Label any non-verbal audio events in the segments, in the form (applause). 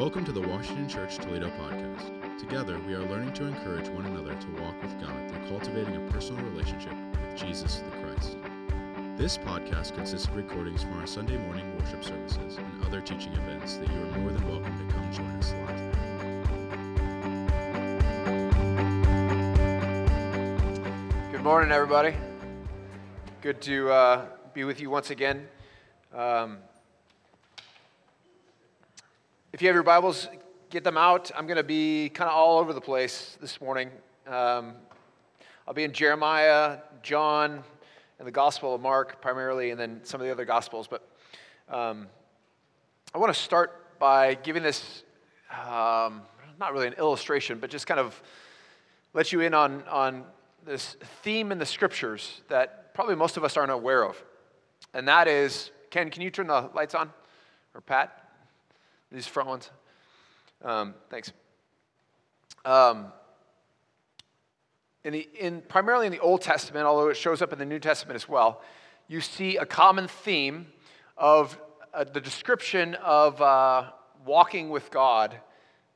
Welcome to the Washington Church Toledo podcast. Together, we are learning to encourage one another to walk with God through cultivating a personal relationship with Jesus the Christ. This podcast consists of recordings from our Sunday morning worship services and other teaching events that you are more than welcome to come join us live. Good morning, everybody. Good to uh, be with you once again. Um, if you have your Bibles, get them out. I'm going to be kind of all over the place this morning. Um, I'll be in Jeremiah, John, and the Gospel of Mark primarily, and then some of the other Gospels. But um, I want to start by giving this, um, not really an illustration, but just kind of let you in on, on this theme in the Scriptures that probably most of us aren't aware of. And that is, Ken, can you turn the lights on? Or Pat? These front ones. Um, thanks. Um, in the, in, primarily in the Old Testament, although it shows up in the New Testament as well, you see a common theme of uh, the description of uh, walking with God,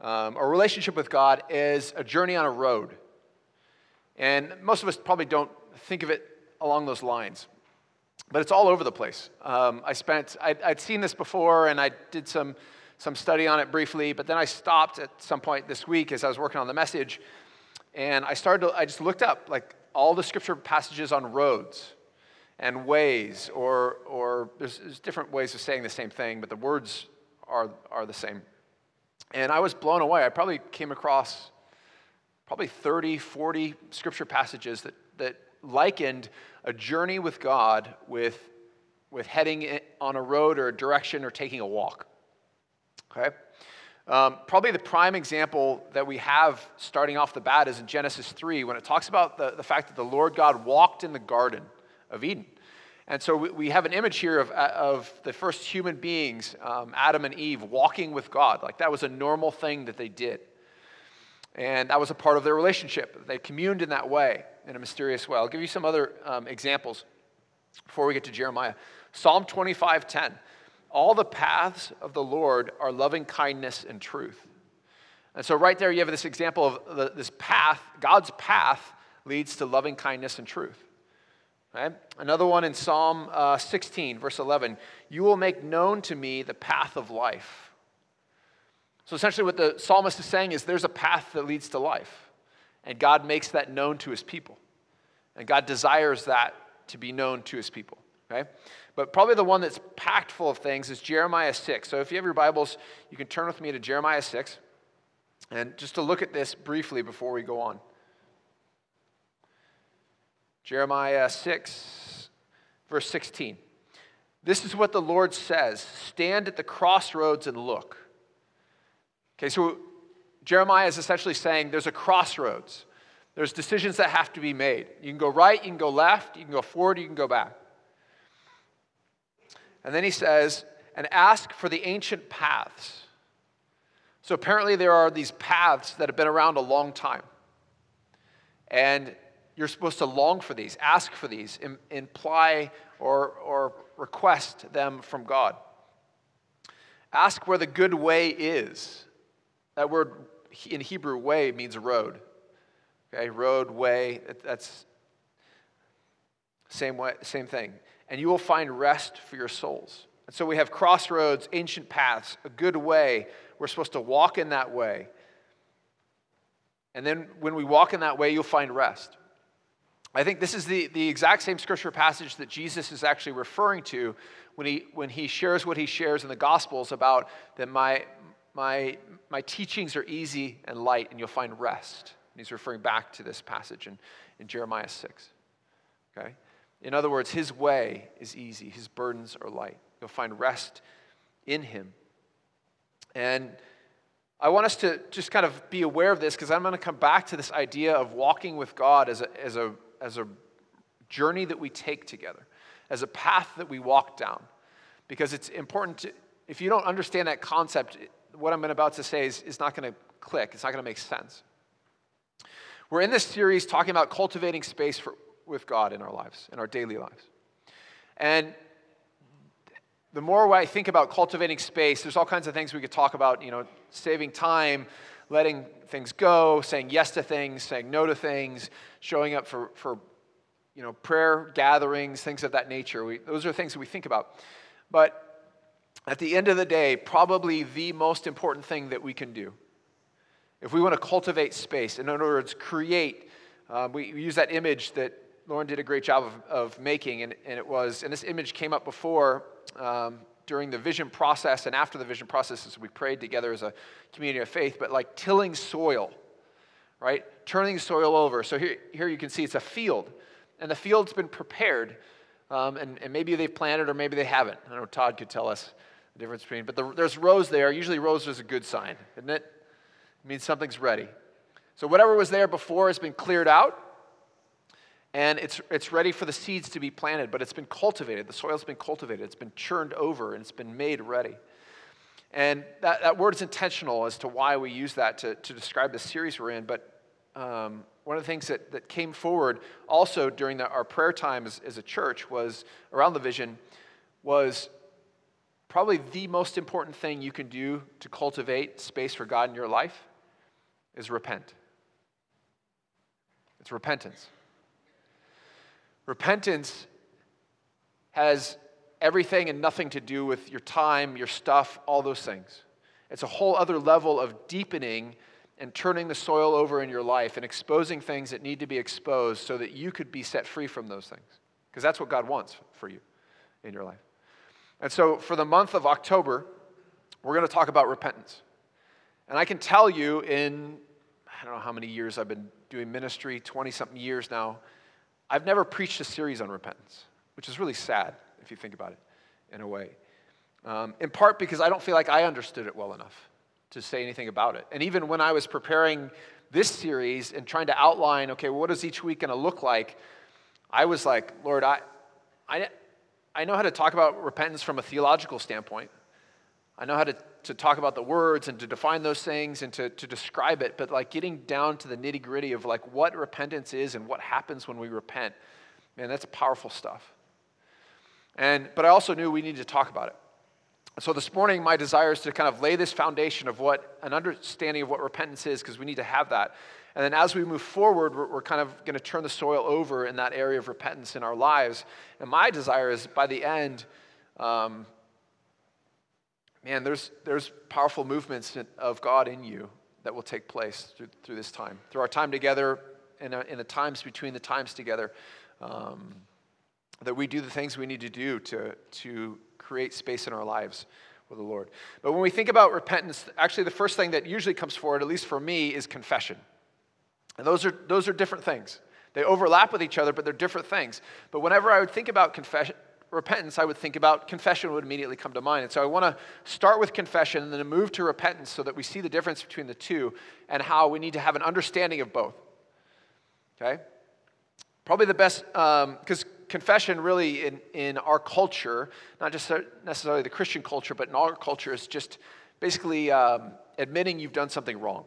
um, or relationship with God, is a journey on a road. And most of us probably don't think of it along those lines, but it's all over the place. Um, I spent, I'd, I'd seen this before, and I did some some study on it briefly, but then I stopped at some point this week as I was working on the message, and I started to, I just looked up like all the scripture passages on roads and ways, or, or there's, there's different ways of saying the same thing, but the words are, are the same. And I was blown away. I probably came across probably 30, 40 scripture passages that, that likened a journey with God with, with heading on a road or a direction or taking a walk. Okay? Um, probably the prime example that we have starting off the bat is in Genesis 3 when it talks about the, the fact that the Lord God walked in the Garden of Eden. And so we, we have an image here of, of the first human beings, um, Adam and Eve, walking with God. Like that was a normal thing that they did. And that was a part of their relationship. They communed in that way, in a mysterious way. I'll give you some other um, examples before we get to Jeremiah. Psalm 25 10. All the paths of the Lord are loving kindness and truth. And so, right there, you have this example of the, this path. God's path leads to loving kindness and truth. Right? Another one in Psalm uh, 16, verse 11 You will make known to me the path of life. So, essentially, what the psalmist is saying is there's a path that leads to life, and God makes that known to his people. And God desires that to be known to his people. Okay? But probably the one that's packed full of things is Jeremiah 6. So if you have your Bibles, you can turn with me to Jeremiah 6. And just to look at this briefly before we go on. Jeremiah 6, verse 16. This is what the Lord says Stand at the crossroads and look. Okay, so Jeremiah is essentially saying there's a crossroads. There's decisions that have to be made. You can go right, you can go left, you can go forward, you can go back. And then he says, and ask for the ancient paths. So apparently, there are these paths that have been around a long time. And you're supposed to long for these, ask for these, Im- imply or, or request them from God. Ask where the good way is. That word in Hebrew, way, means road. Okay, road, way, that's same way, same thing and you will find rest for your souls. And so we have crossroads, ancient paths, a good way. We're supposed to walk in that way. And then when we walk in that way, you'll find rest. I think this is the, the exact same scripture passage that Jesus is actually referring to when he, when he shares what he shares in the Gospels about that my, my, my teachings are easy and light, and you'll find rest. And he's referring back to this passage in, in Jeremiah 6. Okay? In other words, his way is easy, his burdens are light. You'll find rest in him. And I want us to just kind of be aware of this because I'm going to come back to this idea of walking with God as a, as, a, as a journey that we take together, as a path that we walk down. Because it's important to, if you don't understand that concept, what I'm about to say is, is not going to click, it's not going to make sense. We're in this series talking about cultivating space for, with God in our lives, in our daily lives. And the more I think about cultivating space, there's all kinds of things we could talk about, you know, saving time, letting things go, saying yes to things, saying no to things, showing up for, for you know, prayer gatherings, things of that nature. We, those are things that we think about. But at the end of the day, probably the most important thing that we can do, if we want to cultivate space, in other words, create, um, we, we use that image that Lauren did a great job of, of making, and, and it was, and this image came up before um, during the vision process and after the vision process as we prayed together as a community of faith, but like tilling soil, right? Turning soil over. So here, here you can see it's a field, and the field's been prepared, um, and, and maybe they've planted or maybe they haven't. I don't know Todd could tell us the difference between, but the, there's rows there. Usually, rows is a good sign, isn't it? It means something's ready. So, whatever was there before has been cleared out, and it's, it's ready for the seeds to be planted, but it's been cultivated. The soil's been cultivated, it's been churned over, and it's been made ready. And that, that word is intentional as to why we use that to, to describe the series we're in. But um, one of the things that, that came forward also during the, our prayer time as, as a church was around the vision was probably the most important thing you can do to cultivate space for God in your life is repent. It's repentance. Repentance has everything and nothing to do with your time, your stuff, all those things. It's a whole other level of deepening and turning the soil over in your life and exposing things that need to be exposed so that you could be set free from those things. Because that's what God wants for you in your life. And so, for the month of October, we're going to talk about repentance. And I can tell you, in I don't know how many years I've been doing ministry, 20 something years now, I've never preached a series on repentance, which is really sad if you think about it in a way. Um, in part because I don't feel like I understood it well enough to say anything about it. And even when I was preparing this series and trying to outline, okay, well, what is each week going to look like? I was like, Lord, I, I, I know how to talk about repentance from a theological standpoint. I know how to, to talk about the words and to define those things and to, to describe it, but like getting down to the nitty gritty of like what repentance is and what happens when we repent, man, that's powerful stuff. And, but I also knew we needed to talk about it. So this morning, my desire is to kind of lay this foundation of what an understanding of what repentance is, because we need to have that. And then as we move forward, we're, we're kind of going to turn the soil over in that area of repentance in our lives. And my desire is by the end, um, man, there's, there's powerful movements of God in you that will take place through, through this time. Through our time together, in, a, in the times between the times together, um, that we do the things we need to do to, to create space in our lives with the Lord. But when we think about repentance, actually, the first thing that usually comes forward, at least for me, is confession. And those are, those are different things. They overlap with each other, but they're different things. But whenever I would think about confession, repentance, I would think about confession would immediately come to mind. And so I want to start with confession and then move to repentance so that we see the difference between the two and how we need to have an understanding of both. Okay? Probably the best, because um, confession really in, in our culture, not just necessarily the Christian culture, but in our culture, is just basically um, admitting you've done something wrong.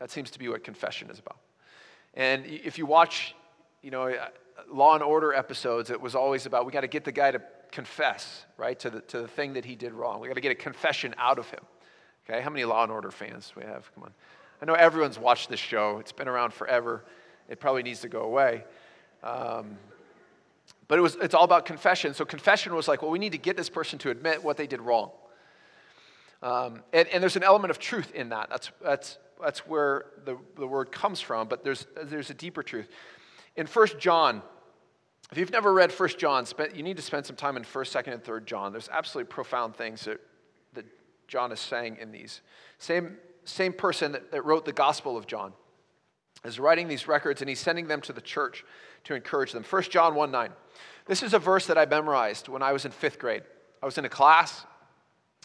That seems to be what confession is about. And if you watch, you know, Law and Order episodes, it was always about we got to get the guy to confess, right, to the, to the thing that he did wrong. We got to get a confession out of him. Okay, how many Law and Order fans do we have? Come on. I know everyone's watched this show. It's been around forever. It probably needs to go away. Um, but it was, it's all about confession. So confession was like, well, we need to get this person to admit what they did wrong. Um, and, and, there's an element of truth in that. That's, that's, that's where the, the word comes from, but there's, there's a deeper truth. In 1 John, if you've never read 1 John, you need to spend some time in 1st, 2nd, and 3rd John. There's absolutely profound things that, that John is saying in these. Same, same person that, that wrote the Gospel of John is writing these records and he's sending them to the church to encourage them. 1 John 1 9. This is a verse that I memorized when I was in fifth grade. I was in a class.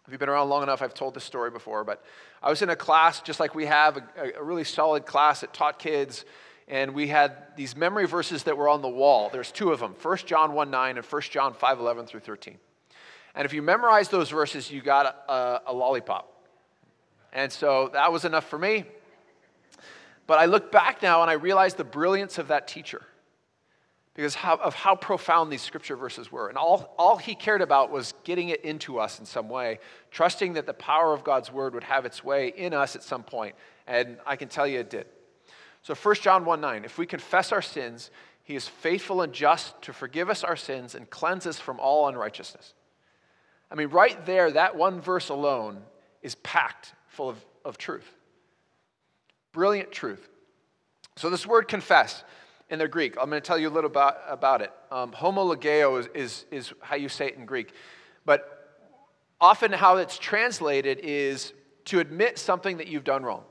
If you've been around long enough, I've told this story before, but I was in a class just like we have, a, a really solid class that taught kids and we had these memory verses that were on the wall. There's two of them 1 John 1 9 and 1 John 5 11 through 13. And if you memorize those verses, you got a, a, lollipop. And so that was enough for me. But I look back now and I realize the brilliance of that teacher. because how, of how profound these scripture verses were. And all, all he cared about was getting it into us in some way, trusting that the power of God's word would have its way in us at some point. And I can tell you it did. So 1 John 1 9, if we confess our sins, he is faithful and just to forgive us our sins and cleanse us from all unrighteousness. I mean, right there, that one verse alone is packed full of, of truth. Brilliant truth. So, this word confess in the Greek, I'm going to tell you a little about, about it. Um, homologeo is, is, is how you say it in Greek. But often, how it's translated is to admit something that you've done wrong.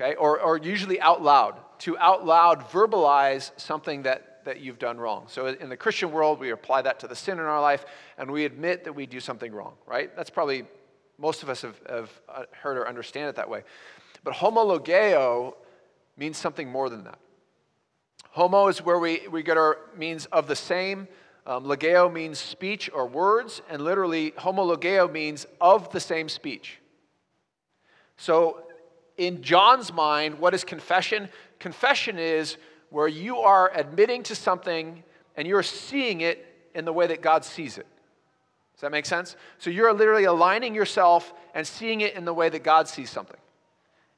Okay? Or, or usually out loud, to out loud verbalize something that, that you've done wrong. So, in the Christian world, we apply that to the sin in our life and we admit that we do something wrong, right? That's probably most of us have, have uh, heard or understand it that way. But homologeo means something more than that. Homo is where we, we get our means of the same. Um, logeo means speech or words, and literally, homologeo means of the same speech. So, in John's mind, what is confession? Confession is where you are admitting to something and you're seeing it in the way that God sees it. Does that make sense? So you're literally aligning yourself and seeing it in the way that God sees something.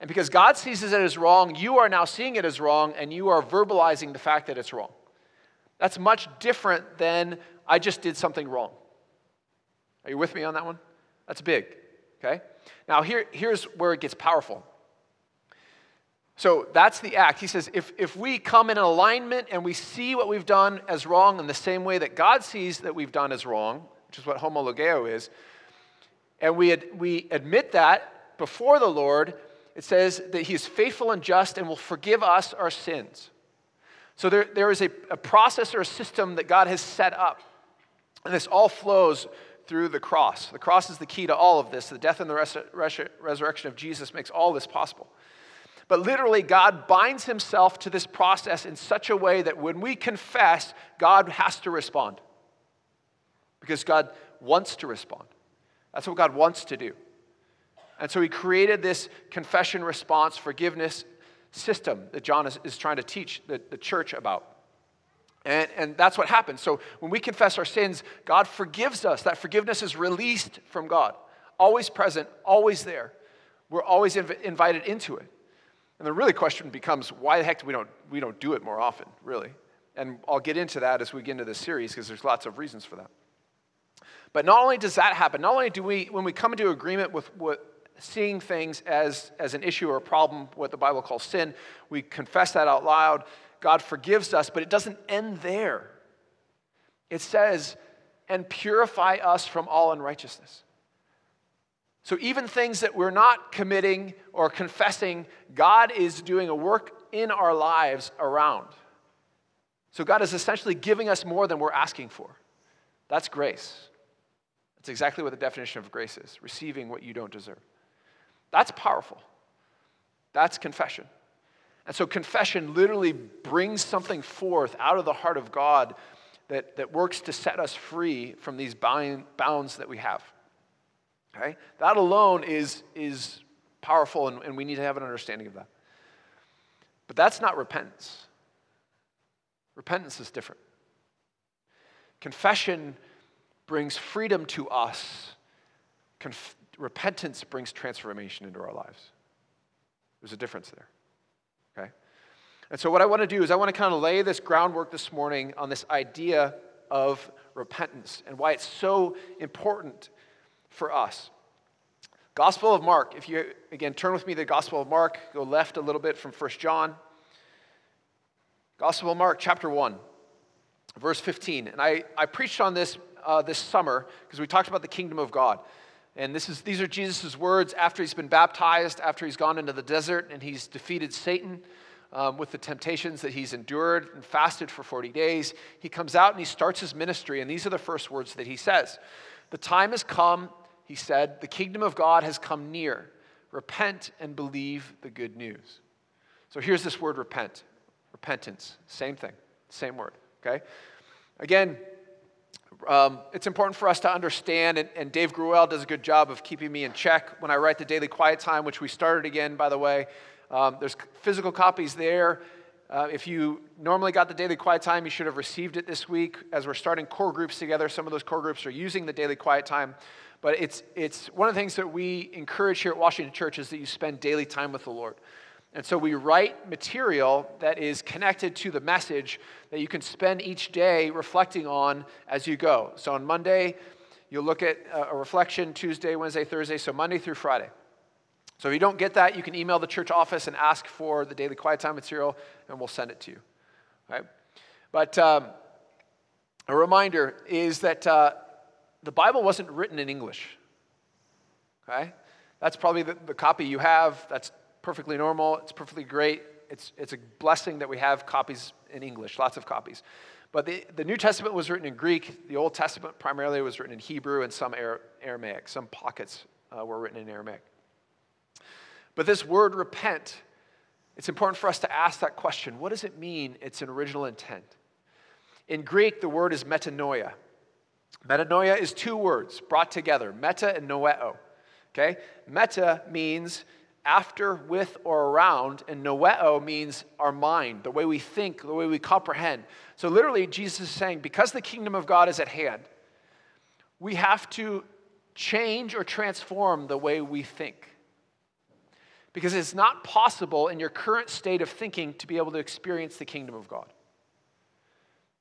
And because God sees it as wrong, you are now seeing it as wrong and you are verbalizing the fact that it's wrong. That's much different than I just did something wrong. Are you with me on that one? That's big, okay? Now, here, here's where it gets powerful. So that's the act. He says, if, if we come in alignment and we see what we've done as wrong in the same way that God sees that we've done as wrong, which is what homologeo is, and we, ad, we admit that before the Lord, it says that He is faithful and just and will forgive us our sins. So there, there is a, a process or a system that God has set up. And this all flows through the cross. The cross is the key to all of this. The death and the res- res- resurrection of Jesus makes all this possible. But literally, God binds himself to this process in such a way that when we confess, God has to respond because God wants to respond. That's what God wants to do. And so he created this confession response forgiveness system that John is, is trying to teach the, the church about. And, and that's what happens. So when we confess our sins, God forgives us. That forgiveness is released from God, always present, always there. We're always inv- invited into it. And the really question becomes why the heck do we don't, we don't do it more often, really? And I'll get into that as we get into this series because there's lots of reasons for that. But not only does that happen, not only do we, when we come into agreement with what seeing things as, as an issue or a problem, what the Bible calls sin, we confess that out loud. God forgives us, but it doesn't end there. It says, and purify us from all unrighteousness. So, even things that we're not committing or confessing, God is doing a work in our lives around. So, God is essentially giving us more than we're asking for. That's grace. That's exactly what the definition of grace is receiving what you don't deserve. That's powerful. That's confession. And so, confession literally brings something forth out of the heart of God that, that works to set us free from these bounds that we have. Okay? That alone is, is powerful, and, and we need to have an understanding of that. But that's not repentance. Repentance is different. Confession brings freedom to us. Conf- repentance brings transformation into our lives. There's a difference there. Okay? And so, what I want to do is, I want to kind of lay this groundwork this morning on this idea of repentance and why it's so important for us. Gospel of Mark, if you again turn with me to the Gospel of Mark, go left a little bit from 1 John. Gospel of Mark, chapter 1, verse 15. And I, I preached on this uh, this summer because we talked about the kingdom of God. And this is, these are Jesus' words after he's been baptized, after he's gone into the desert and he's defeated Satan um, with the temptations that he's endured and fasted for 40 days. He comes out and he starts his ministry, and these are the first words that he says The time has come, he said, the kingdom of God has come near. Repent and believe the good news. So here's this word repent, repentance, same thing, same word, okay? Again, um, it's important for us to understand, and, and, Dave Gruel does a good job of keeping me in check when I write the daily quiet time, which we started again, by the way. Um, there's physical copies there. Uh, if you normally got the daily quiet time, you should have received it this week as we're starting core groups together. Some of those core groups are using the daily quiet time. But it's, it's one of the things that we encourage here at Washington Church is that you spend daily time with the Lord. And so we write material that is connected to the message that you can spend each day reflecting on as you go. So on Monday, you'll look at a reflection Tuesday, Wednesday, Thursday, so Monday through Friday. So if you don't get that, you can email the church office and ask for the daily quiet time material, and we'll send it to you. Right? But um, a reminder is that uh, the Bible wasn't written in English. Okay? That's probably the, the copy you have. That's perfectly normal. It's perfectly great. It's, it's a blessing that we have copies in English, lots of copies. But the, the New Testament was written in Greek. The Old Testament primarily was written in Hebrew and some Aramaic. Some pockets uh, were written in Aramaic. But this word repent, it's important for us to ask that question what does it mean? It's an original intent. In Greek, the word is metanoia. Metanoia is two words brought together meta and noeo. Okay? Meta means after, with, or around, and noeo means our mind, the way we think, the way we comprehend. So literally, Jesus is saying, because the kingdom of God is at hand, we have to change or transform the way we think. Because it's not possible in your current state of thinking to be able to experience the kingdom of God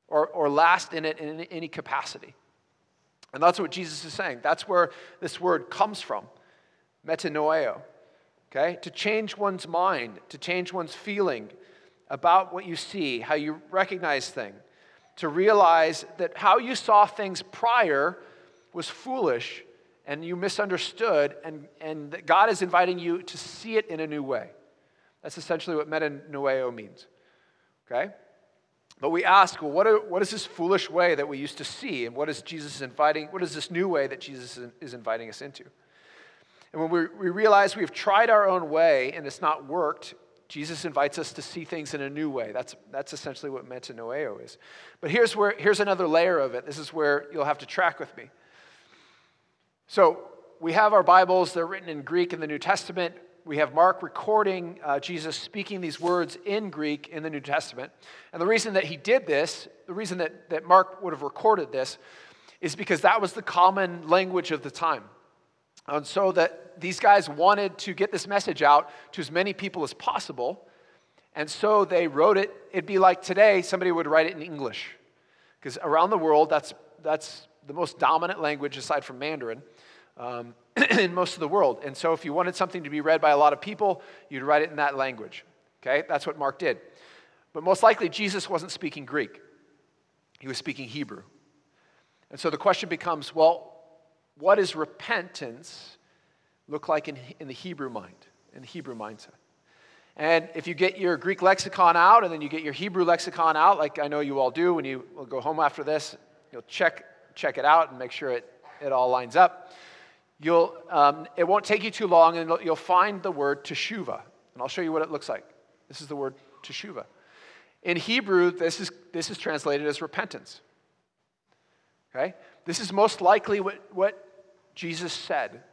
or, or last in it in any capacity. And that's what Jesus is saying. That's where this word comes from metanoeo okay? To change one's mind, to change one's feeling about what you see, how you recognize things, to realize that how you saw things prior was foolish and you misunderstood, and, and that God is inviting you to see it in a new way. That's essentially what metanoeo means, okay? But we ask, well, what, are, what is this foolish way that we used to see? And what is Jesus inviting, what is this new way that Jesus is inviting us into? And when we, we realize we've tried our own way and it's not worked, Jesus invites us to see things in a new way. That's, that's essentially what metanoeo is. But here's, where, here's another layer of it. This is where you'll have to track with me. So we have our Bibles, they're written in Greek in the New Testament. We have Mark recording uh, Jesus speaking these words in Greek in the New Testament. And the reason that he did this, the reason that, that Mark would have recorded this, is because that was the common language of the time. And so that these guys wanted to get this message out to as many people as possible. And so they wrote it. It'd be like today, somebody would write it in English. Because around the world, that's, that's the most dominant language aside from Mandarin um, (clears throat) in most of the world. And so if you wanted something to be read by a lot of people, you'd write it in that language. Okay? That's what Mark did. But most likely, Jesus wasn't speaking Greek, he was speaking Hebrew. And so the question becomes well, what does repentance look like in, in the Hebrew mind, in the Hebrew mindset? And if you get your Greek lexicon out and then you get your Hebrew lexicon out, like I know you all do when you will go home after this, you'll check, check it out and make sure it, it all lines up. You'll, um, it won't take you too long and you'll find the word teshuva. And I'll show you what it looks like. This is the word teshuva. In Hebrew, this is, this is translated as repentance. Okay? This is most likely what, what Jesus said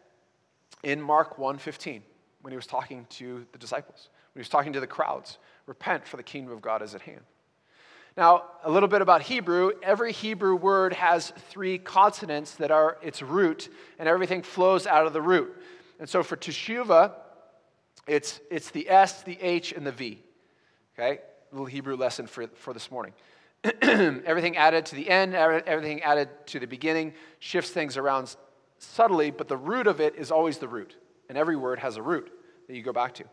in Mark 1:15 when he was talking to the disciples, when he was talking to the crowds, repent for the kingdom of God is at hand. Now, a little bit about Hebrew. Every Hebrew word has three consonants that are its root, and everything flows out of the root. And so for teshuva, it's, it's the S, the H, and the V. Okay? A little Hebrew lesson for, for this morning. (clears throat) everything added to the end, er, everything added to the beginning, shifts things around subtly, but the root of it is always the root. And every word has a root that you go back to.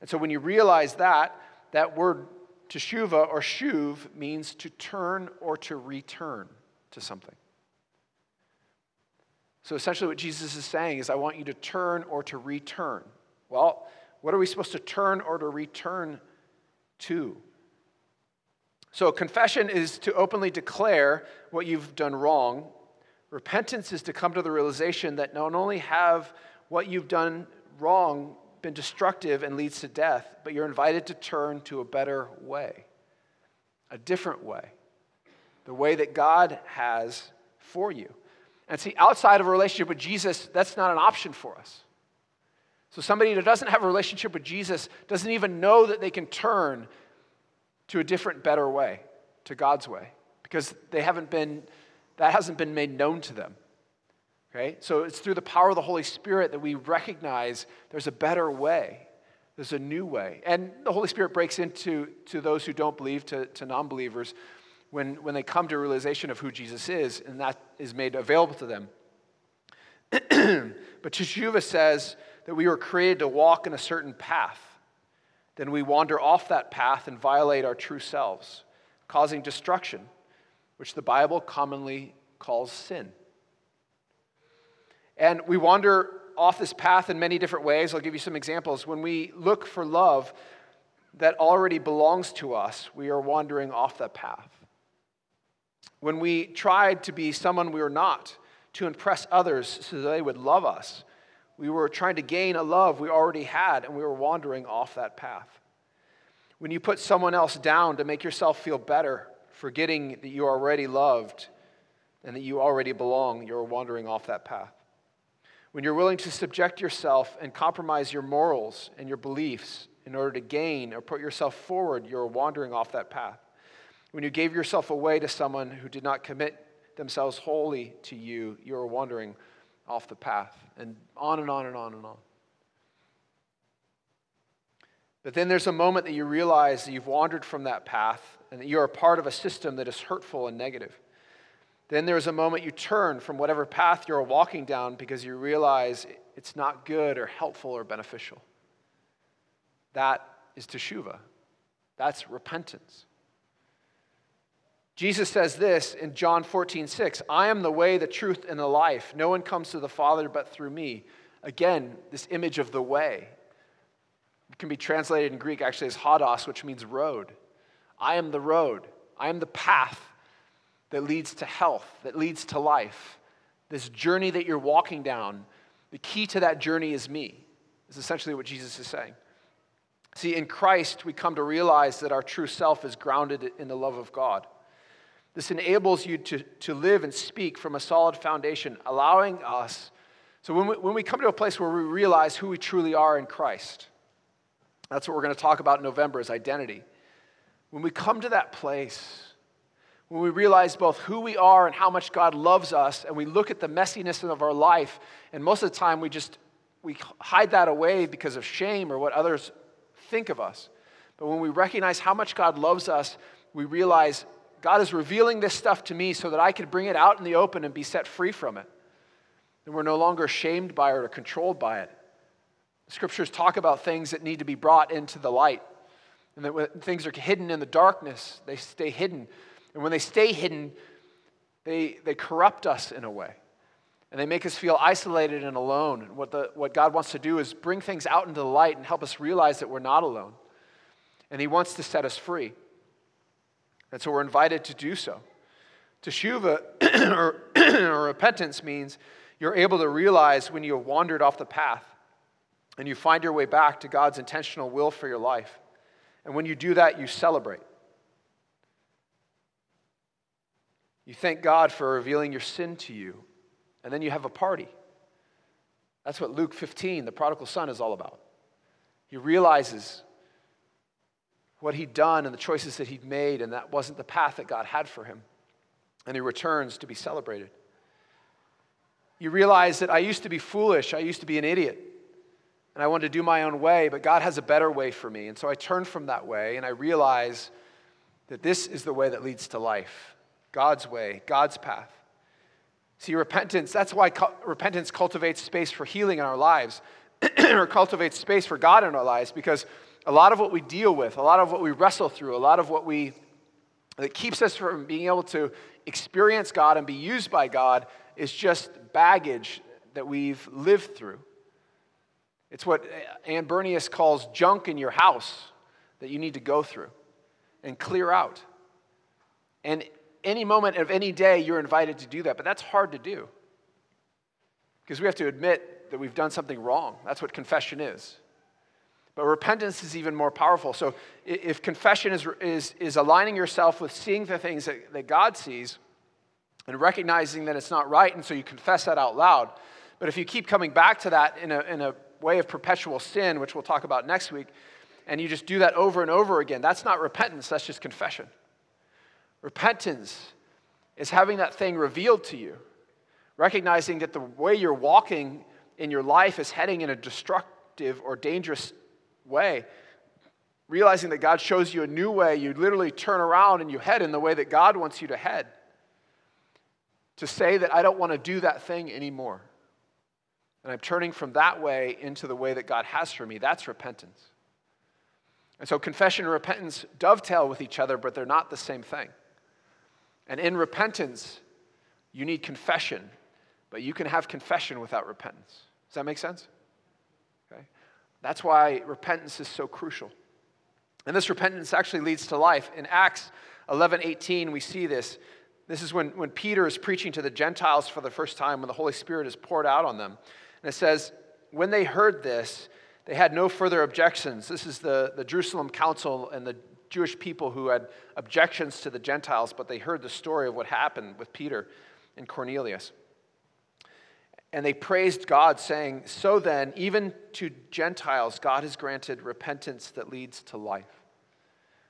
And so when you realize that, that word teshuva or shuv means to turn or to return to something. So essentially, what Jesus is saying is, I want you to turn or to return. Well, what are we supposed to turn or to return to? So, confession is to openly declare what you've done wrong Repentance is to come to the realization that not only have what you've done wrong been destructive and leads to death, but you're invited to turn to a better way, a different way, the way that God has for you. And see, outside of a relationship with Jesus, that's not an option for us. So, somebody that doesn't have a relationship with Jesus doesn't even know that they can turn to a different, better way, to God's way, because they haven't been, that hasn't been made known to them. Okay? So it's through the power of the Holy Spirit that we recognize there's a better way. There's a new way. And the Holy Spirit breaks into to those who don't believe, to, to non believers, when, when they come to a realization of who Jesus is, and that is made available to them. (clears throat) but Teshuva says that we were created to walk in a certain path. Then we wander off that path and violate our true selves, causing destruction, which the Bible commonly calls sin. And we wander off this path in many different ways. I'll give you some examples. When we look for love that already belongs to us, we are wandering off that path. When we tried to be someone we were not, to impress others so that they would love us, we were trying to gain a love we already had, and we were wandering off that path. When you put someone else down to make yourself feel better, forgetting that you already loved and that you already belong, you're wandering off that path when you're willing to subject yourself and compromise your morals and your beliefs in order to gain or put yourself forward, you're wandering off that path. When you gave yourself away to someone who did not commit themselves wholly to you, you're wandering off the path. And on and on and on and on. But then there's a moment that you realize that you've wandered from that path and that you are a part of a system that is hurtful and negative. Then there's a moment you turn from whatever path you're walking down because you realize it's not good or helpful or beneficial. That is teshuva. That's repentance. Jesus says this in John 14, 6 I am the way, the truth, and the life. No one comes to the Father but through me. Again, this image of the way. It can be translated in Greek actually as hodos, which means road. I am the road. I am the path that leads to health, that leads to life. This journey that you're walking down, the key to that journey is me, is essentially what Jesus is saying. See, in Christ, we come to realize that our true self is grounded in the love of God. This enables you to, to live and speak from a solid foundation, allowing us. So, when we, when we come to a place where we realize who we truly are in Christ, that's what we're going to talk about in November is identity. When we come to that place, when we realize both who we are and how much God loves us, and we look at the messiness of our life, and most of the time we just we hide that away because of shame or what others think of us. But when we recognize how much God loves us, we realize God is revealing this stuff to me so that I could bring it out in the open and be set free from it. And we're no longer shamed by it or controlled by it. Scriptures talk about things that need to be brought into the light. And that when things are hidden in the darkness, they stay hidden. And when they stay hidden, they, they corrupt us in a way. And they make us feel isolated and alone. And what, the, what God wants to do is bring things out into the light and help us realize that we're not alone. And He wants to set us free. And so we're invited to do so. Teshuva, (clears throat) or, (clears throat) or repentance, means you're able to realize when you have wandered off the path and you find your way back to God's intentional will for your life. And when you do that, you celebrate. You thank God for revealing your sin to you, and then you have a party. That's what Luke 15, the prodigal son, is all about. He realizes what he'd done and the choices that he'd made, and that wasn't the path that God had for him. And he returns to be celebrated. You realize that I used to be foolish, I used to be an idiot, and I wanted to do my own way, but God has a better way for me. And so I turn from that way, and I realize that this is the way that leads to life. God's way, God's path. See, repentance, that's why cu- repentance cultivates space for healing in our lives, (clears throat) or cultivates space for God in our lives, because a lot of what we deal with, a lot of what we wrestle through, a lot of what we, that keeps us from being able to experience God and be used by God is just baggage that we've lived through. It's what Ann Bernius calls junk in your house that you need to go through and clear out. And any moment of any day, you're invited to do that. But that's hard to do because we have to admit that we've done something wrong. That's what confession is. But repentance is even more powerful. So if confession is, is, is aligning yourself with seeing the things that, that God sees and recognizing that it's not right, and so you confess that out loud. But if you keep coming back to that in a, in a way of perpetual sin, which we'll talk about next week, and you just do that over and over again, that's not repentance, that's just confession. Repentance is having that thing revealed to you, recognizing that the way you're walking in your life is heading in a destructive or dangerous way. Realizing that God shows you a new way, you literally turn around and you head in the way that God wants you to head. To say that I don't want to do that thing anymore. And I'm turning from that way into the way that God has for me. That's repentance. And so confession and repentance dovetail with each other, but they're not the same thing. And in repentance, you need confession, but you can have confession without repentance. Does that make sense? Okay. That's why repentance is so crucial. And this repentance actually leads to life. In Acts 11 18, we see this. This is when, when Peter is preaching to the Gentiles for the first time, when the Holy Spirit is poured out on them. And it says, When they heard this, they had no further objections. This is the, the Jerusalem Council and the Jewish people who had objections to the Gentiles, but they heard the story of what happened with Peter and Cornelius. And they praised God, saying, So then, even to Gentiles, God has granted repentance that leads to life.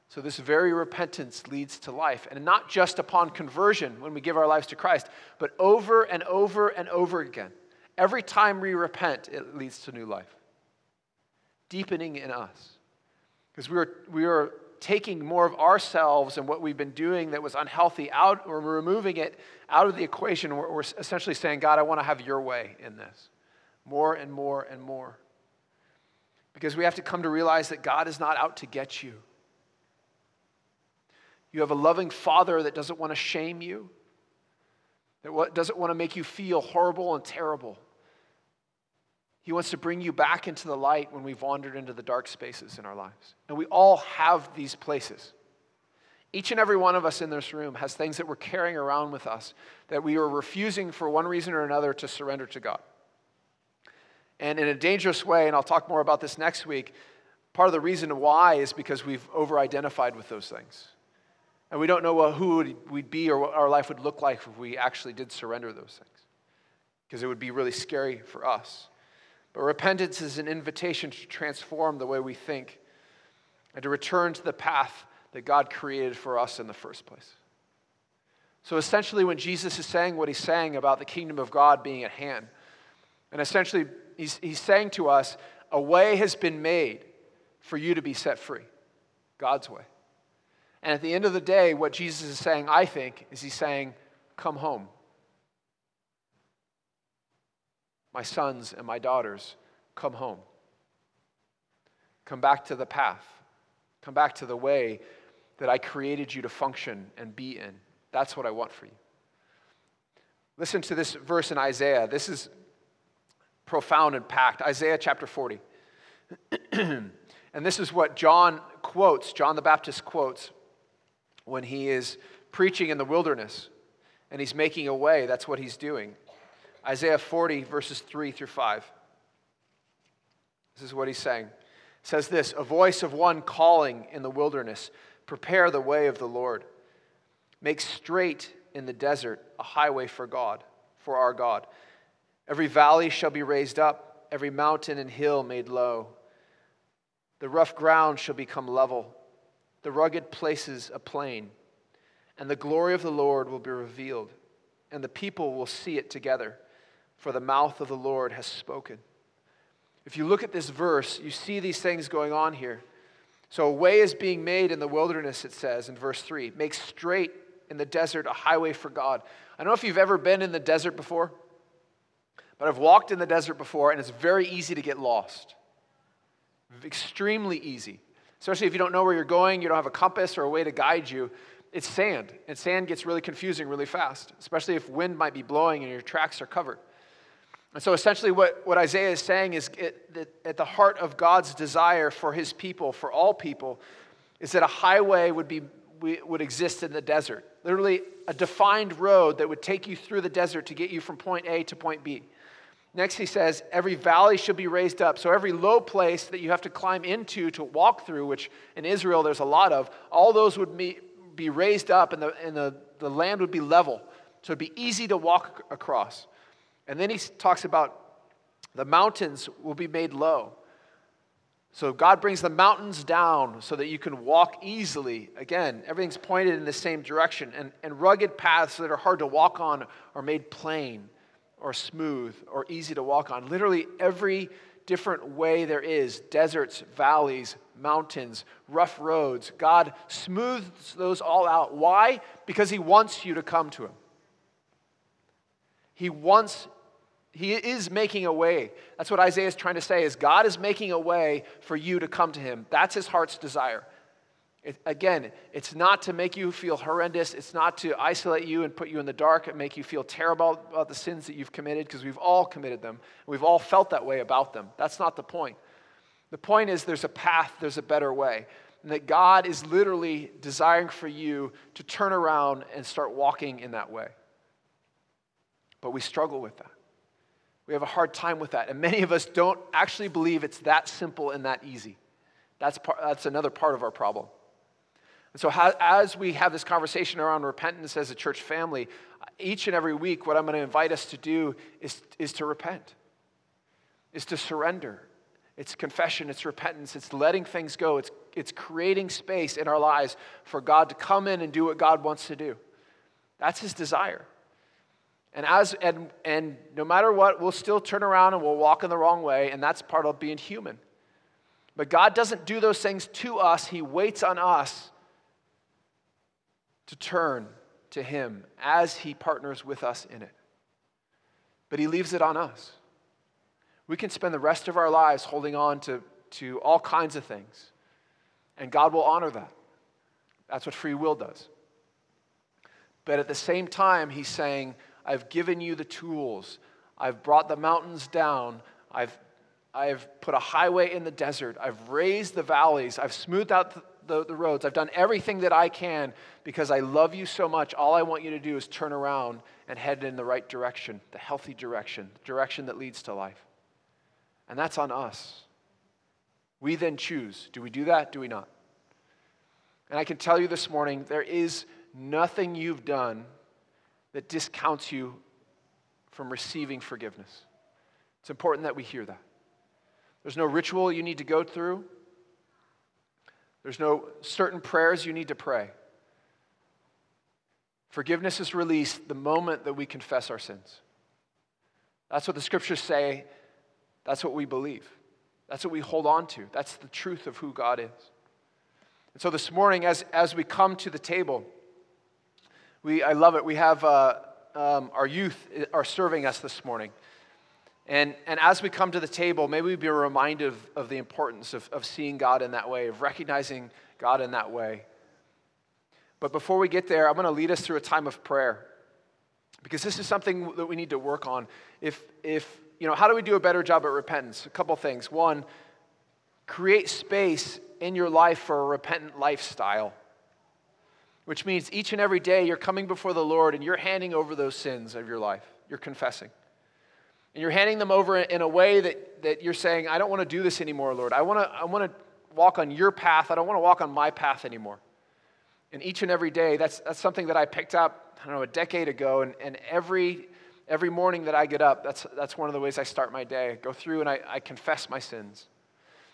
So, this very repentance leads to life. And not just upon conversion when we give our lives to Christ, but over and over and over again. Every time we repent, it leads to new life, deepening in us. Because we are, we are taking more of ourselves and what we've been doing that was unhealthy out, or removing it out of the equation. We're, we're essentially saying, God, I want to have your way in this more and more and more. Because we have to come to realize that God is not out to get you. You have a loving father that doesn't want to shame you, that doesn't want to make you feel horrible and terrible. He wants to bring you back into the light when we've wandered into the dark spaces in our lives. And we all have these places. Each and every one of us in this room has things that we're carrying around with us that we are refusing for one reason or another to surrender to God. And in a dangerous way, and I'll talk more about this next week, part of the reason why is because we've over identified with those things. And we don't know who we'd be or what our life would look like if we actually did surrender those things. Because it would be really scary for us. Repentance is an invitation to transform the way we think and to return to the path that God created for us in the first place. So essentially, when Jesus is saying what he's saying about the kingdom of God being at hand, and essentially he's, he's saying to us, a way has been made for you to be set free, God's way. And at the end of the day, what Jesus is saying, I think, is he's saying, Come home. My sons and my daughters, come home. Come back to the path. Come back to the way that I created you to function and be in. That's what I want for you. Listen to this verse in Isaiah. This is profound and packed. Isaiah chapter 40. (clears throat) and this is what John quotes, John the Baptist quotes when he is preaching in the wilderness and he's making a way. That's what he's doing. Isaiah 40, verses 3 through 5. This is what he's saying. It says this A voice of one calling in the wilderness, prepare the way of the Lord. Make straight in the desert a highway for God, for our God. Every valley shall be raised up, every mountain and hill made low. The rough ground shall become level, the rugged places a plain, and the glory of the Lord will be revealed, and the people will see it together for the mouth of the Lord has spoken. If you look at this verse, you see these things going on here. So, a way is being made in the wilderness, it says in verse 3. Make straight in the desert a highway for God. I don't know if you've ever been in the desert before, but I've walked in the desert before, and it's very easy to get lost. Extremely easy. Especially if you don't know where you're going, you don't have a compass or a way to guide you. It's sand, and sand gets really confusing really fast, especially if wind might be blowing and your tracks are covered. And so essentially, what, what Isaiah is saying is that at the heart of God's desire for his people, for all people, is that a highway would, be, would exist in the desert. Literally, a defined road that would take you through the desert to get you from point A to point B. Next, he says, every valley should be raised up. So, every low place that you have to climb into to walk through, which in Israel there's a lot of, all those would be, be raised up and, the, and the, the land would be level. So, it'd be easy to walk across. And then he talks about the mountains will be made low. So God brings the mountains down so that you can walk easily. Again, everything's pointed in the same direction. And, and rugged paths that are hard to walk on are made plain or smooth or easy to walk on. Literally every different way there is deserts, valleys, mountains, rough roads. God smooths those all out. Why? Because He wants you to come to Him. He wants he is making a way. That's what Isaiah is trying to say is God is making a way for you to come to him. That's his heart's desire. It, again, it's not to make you feel horrendous. It's not to isolate you and put you in the dark and make you feel terrible about the sins that you've committed because we've all committed them. We've all felt that way about them. That's not the point. The point is there's a path, there's a better way. And that God is literally desiring for you to turn around and start walking in that way. But we struggle with that. We have a hard time with that. And many of us don't actually believe it's that simple and that easy. That's, part, that's another part of our problem. And so, how, as we have this conversation around repentance as a church family, each and every week, what I'm going to invite us to do is, is to repent, is to surrender. It's confession, it's repentance, it's letting things go, it's, it's creating space in our lives for God to come in and do what God wants to do. That's His desire. And, as, and, and no matter what, we'll still turn around and we'll walk in the wrong way, and that's part of being human. But God doesn't do those things to us, He waits on us to turn to Him as He partners with us in it. But He leaves it on us. We can spend the rest of our lives holding on to, to all kinds of things, and God will honor that. That's what free will does. But at the same time, He's saying, I've given you the tools. I've brought the mountains down. I've, I've put a highway in the desert. I've raised the valleys. I've smoothed out the, the, the, roads. I've done everything that I can because I love you so much. All I want you to do is turn around and head in the right direction, the healthy direction, the direction that leads to life. And that's on us. We then choose do we do that? Do we not? And I can tell you this morning there is nothing you've done that discounts you from receiving forgiveness. It's important that we hear that. There's no ritual you need to go through, there's no certain prayers you need to pray. Forgiveness is released the moment that we confess our sins. That's what the scriptures say. That's what we believe. That's what we hold on to. That's the truth of who God is. And so this morning, as, as we come to the table, we, I love it. We have uh, um, our youth are serving us this morning. And, and as we come to the table, maybe we be reminded of, of the importance of, of seeing God in that way, of recognizing God in that way. But before we get there, I'm going to lead us through a time of prayer because this is something that we need to work on. If, if, you know, how do we do a better job at repentance? A couple things. One, create space in your life for a repentant lifestyle which means each and every day you're coming before the Lord and you're handing over those sins of your life. You're confessing. And you're handing them over in a way that, that you're saying, I don't want to do this anymore, Lord. I want to I want to walk on your path. I don't want to walk on my path anymore. And each and every day, that's, that's something that I picked up, I don't know, a decade ago. And, and every, every morning that I get up, that's, that's one of the ways I start my day. I go through and I, I confess my sins.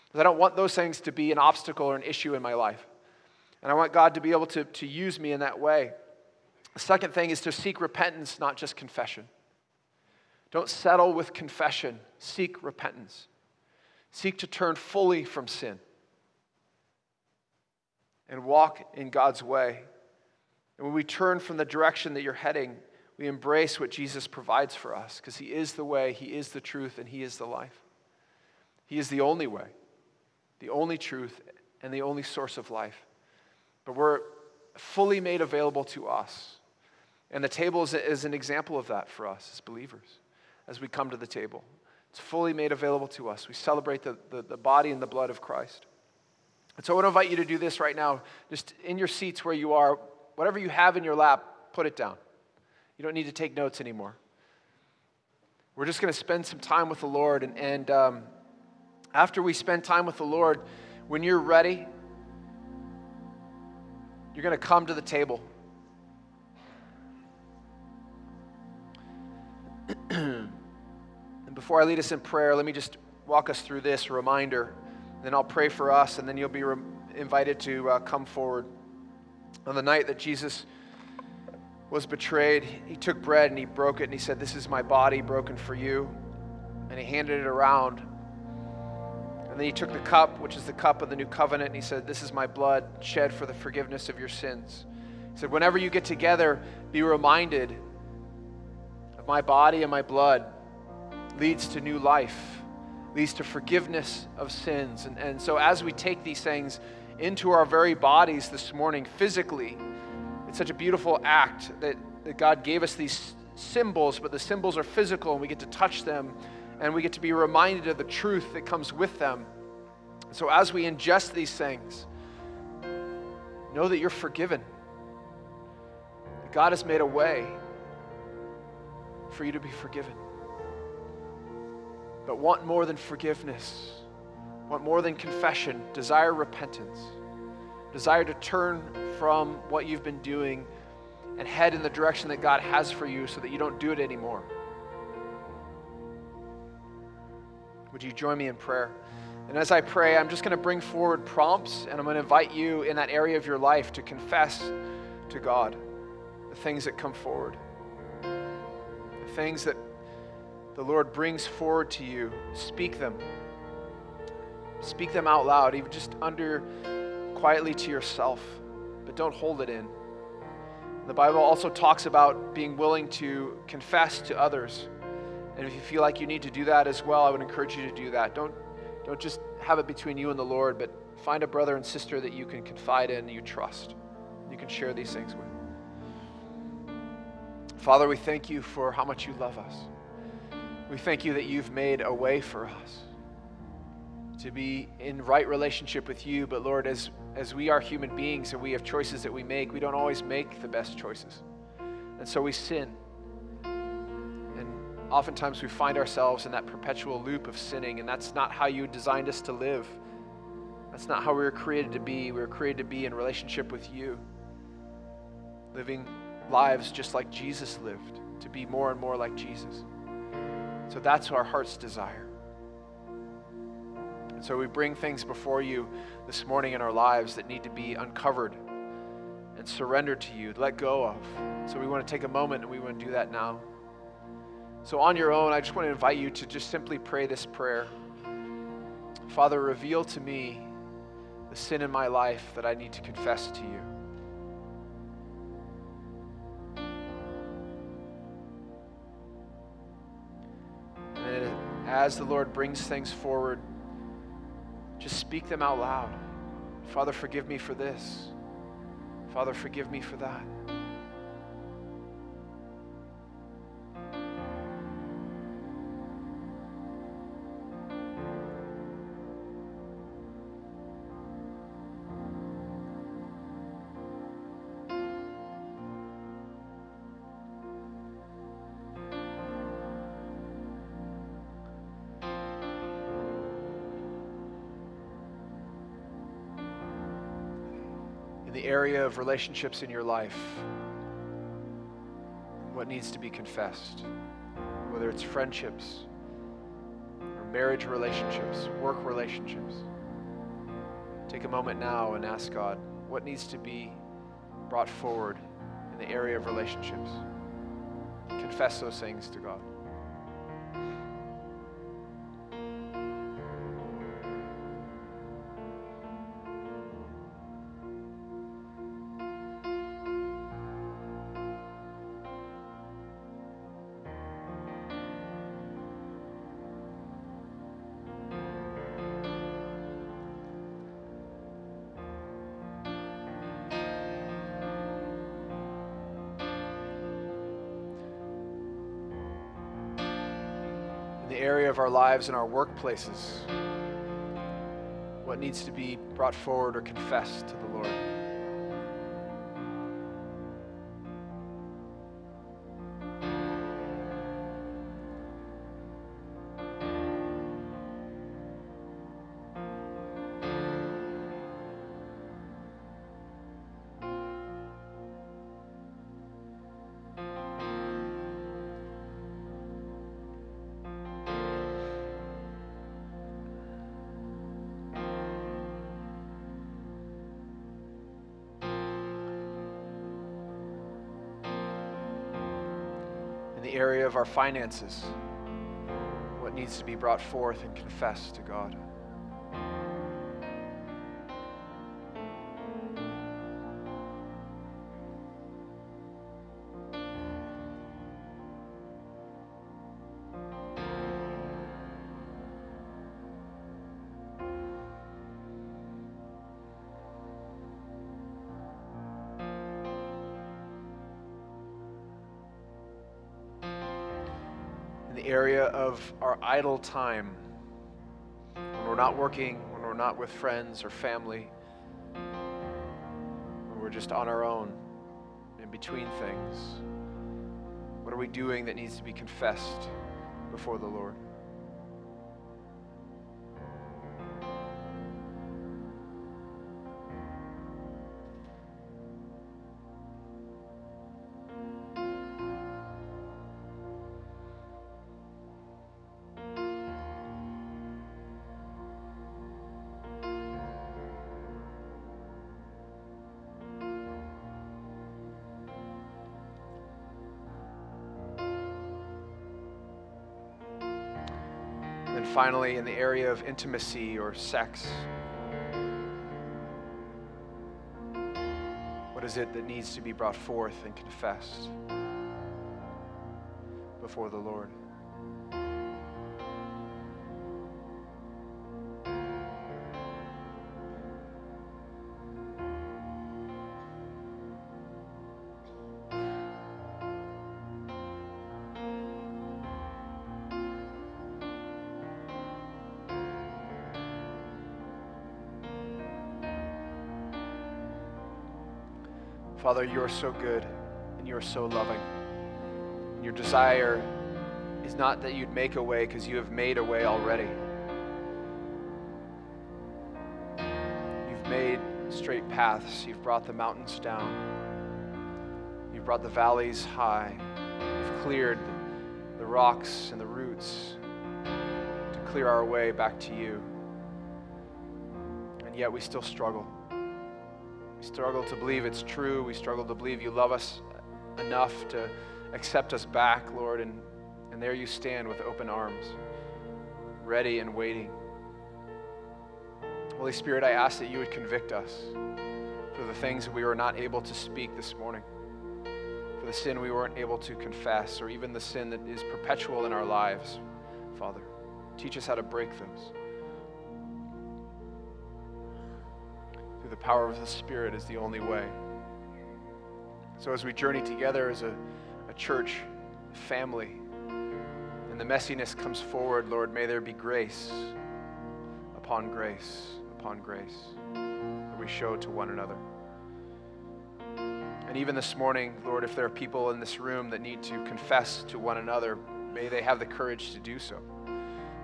Because I don't want those things to be an obstacle or an issue in my life. And I want God to be able to, to use me in that way. The second thing is to seek repentance, not just confession. Don't settle with confession, seek repentance. Seek to turn fully from sin and walk in God's way. And when we turn from the direction that you're heading, we embrace what Jesus provides for us because He is the way, He is the truth, and He is the life. He is the only way, the only truth, and the only source of life but we're fully made available to us. And the table is, is an example of that for us as believers as we come to the table. It's fully made available to us. We celebrate the, the, the, body and the blood of Christ. And so I want to invite you to do this right now. Just in your seats where you are, whatever you have in your lap, put it down. You don't need to take notes anymore. We're just going to spend some time with the Lord. And, and um, after we spend time with the Lord, when you're ready, you're going to come to the table. (clears throat) and before I lead us in prayer, let me just walk us through this reminder Then I'll pray for us, and then you'll be re- invited to uh, come forward. On the night that Jesus was betrayed, he took bread and he broke it and he said, This is my body broken for you. And he handed it around. And then he took the cup, which is the cup of the new covenant, and he said, This is my blood shed for the forgiveness of your sins. He said, Whenever you get together, be reminded of my body and my blood leads to new life, leads to forgiveness of sins. And, and so as we take these things into our very bodies this morning, physically, it's such a beautiful act that, that God gave us these symbols, but the symbols are physical and we get to touch them and we get to be reminded of the truth that comes with them. So as we ingest these things, know that you're forgiven. That God has made a way for you to be forgiven. But want more than forgiveness, want more than confession, desire repentance, desire to turn from what you've been doing and head in the direction that God has for you so that you don't do it anymore. Would you join me in prayer? And as I pray, I'm just going to bring forward prompts and I'm going to invite you in that area of your life to confess to God the things that come forward, the things that the Lord brings forward to you. Speak them. Speak them out loud, even just under quietly to yourself, but don't hold it in. The Bible also talks about being willing to confess to others. And if you feel like you need to do that as well, I would encourage you to do that. Don't, don't just have it between you and the Lord, but find a brother and sister that you can confide in, you trust, you can share these things with. Father, we thank you for how much you love us. We thank you that you've made a way for us to be in right relationship with you. But Lord, as, as we are human beings and we have choices that we make, we don't always make the best choices. And so we sin. Oftentimes we find ourselves in that perpetual loop of sinning, and that's not how you designed us to live. That's not how we were created to be. We were created to be in relationship with you, living lives just like Jesus lived, to be more and more like Jesus. So that's our heart's desire. And so we bring things before you this morning in our lives that need to be uncovered and surrendered to you, let go of. So we want to take a moment and we want to do that now. So, on your own, I just want to invite you to just simply pray this prayer Father, reveal to me the sin in my life that I need to confess to you. And as the Lord brings things forward, just speak them out loud. Father, forgive me for this. Father, forgive me for that. Area of relationships in your life, what needs to be confessed, whether it's friendships or marriage relationships, work relationships. Take a moment now and ask God what needs to be brought forward in the area of relationships. Confess those things to God. Area of our lives and our workplaces, what needs to be brought forward or confessed to the Lord. Our finances, what needs to be brought forth and confessed to God. Area of our idle time, when we're not working, when we're not with friends or family, when we're just on our own in between things. What are we doing that needs to be confessed before the Lord? Finally, in the area of intimacy or sex, what is it that needs to be brought forth and confessed before the Lord? Father, you are so good and you are so loving. And your desire is not that you'd make a way because you have made a way already. You've made straight paths, you've brought the mountains down, you've brought the valleys high, you've cleared the rocks and the roots to clear our way back to you. And yet we still struggle. Struggle to believe it's true. We struggle to believe you love us enough to accept us back, Lord. And, and there you stand with open arms, ready and waiting. Holy Spirit, I ask that you would convict us for the things we were not able to speak this morning, for the sin we weren't able to confess, or even the sin that is perpetual in our lives, Father. Teach us how to break those. The power of the Spirit is the only way. So, as we journey together as a, a church family, and the messiness comes forward, Lord, may there be grace upon grace upon grace that we show to one another. And even this morning, Lord, if there are people in this room that need to confess to one another, may they have the courage to do so.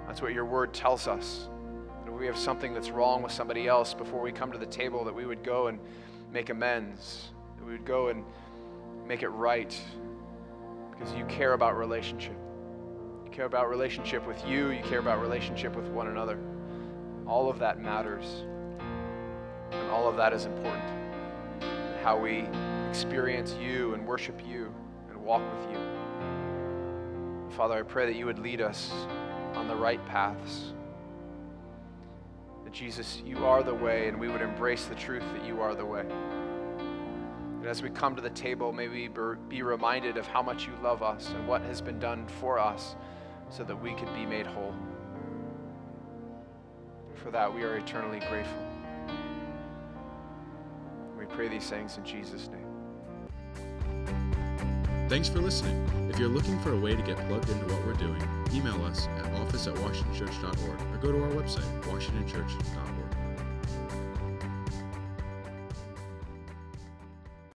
That's what your word tells us we have something that's wrong with somebody else before we come to the table, that we would go and make amends, that we would go and make it right because you care about relationship. You care about relationship with you, you care about relationship with one another. All of that matters, and all of that is important. How we experience you and worship you and walk with you. Father, I pray that you would lead us on the right paths that Jesus, you are the way, and we would embrace the truth that you are the way. And as we come to the table, may we be reminded of how much you love us and what has been done for us so that we could be made whole. For that, we are eternally grateful. We pray these things in Jesus' name. Thanks for listening. If you're looking for a way to get plugged into what we're doing, email us at office at washingtonchurch.org or go to our website, washingtonchurch.org.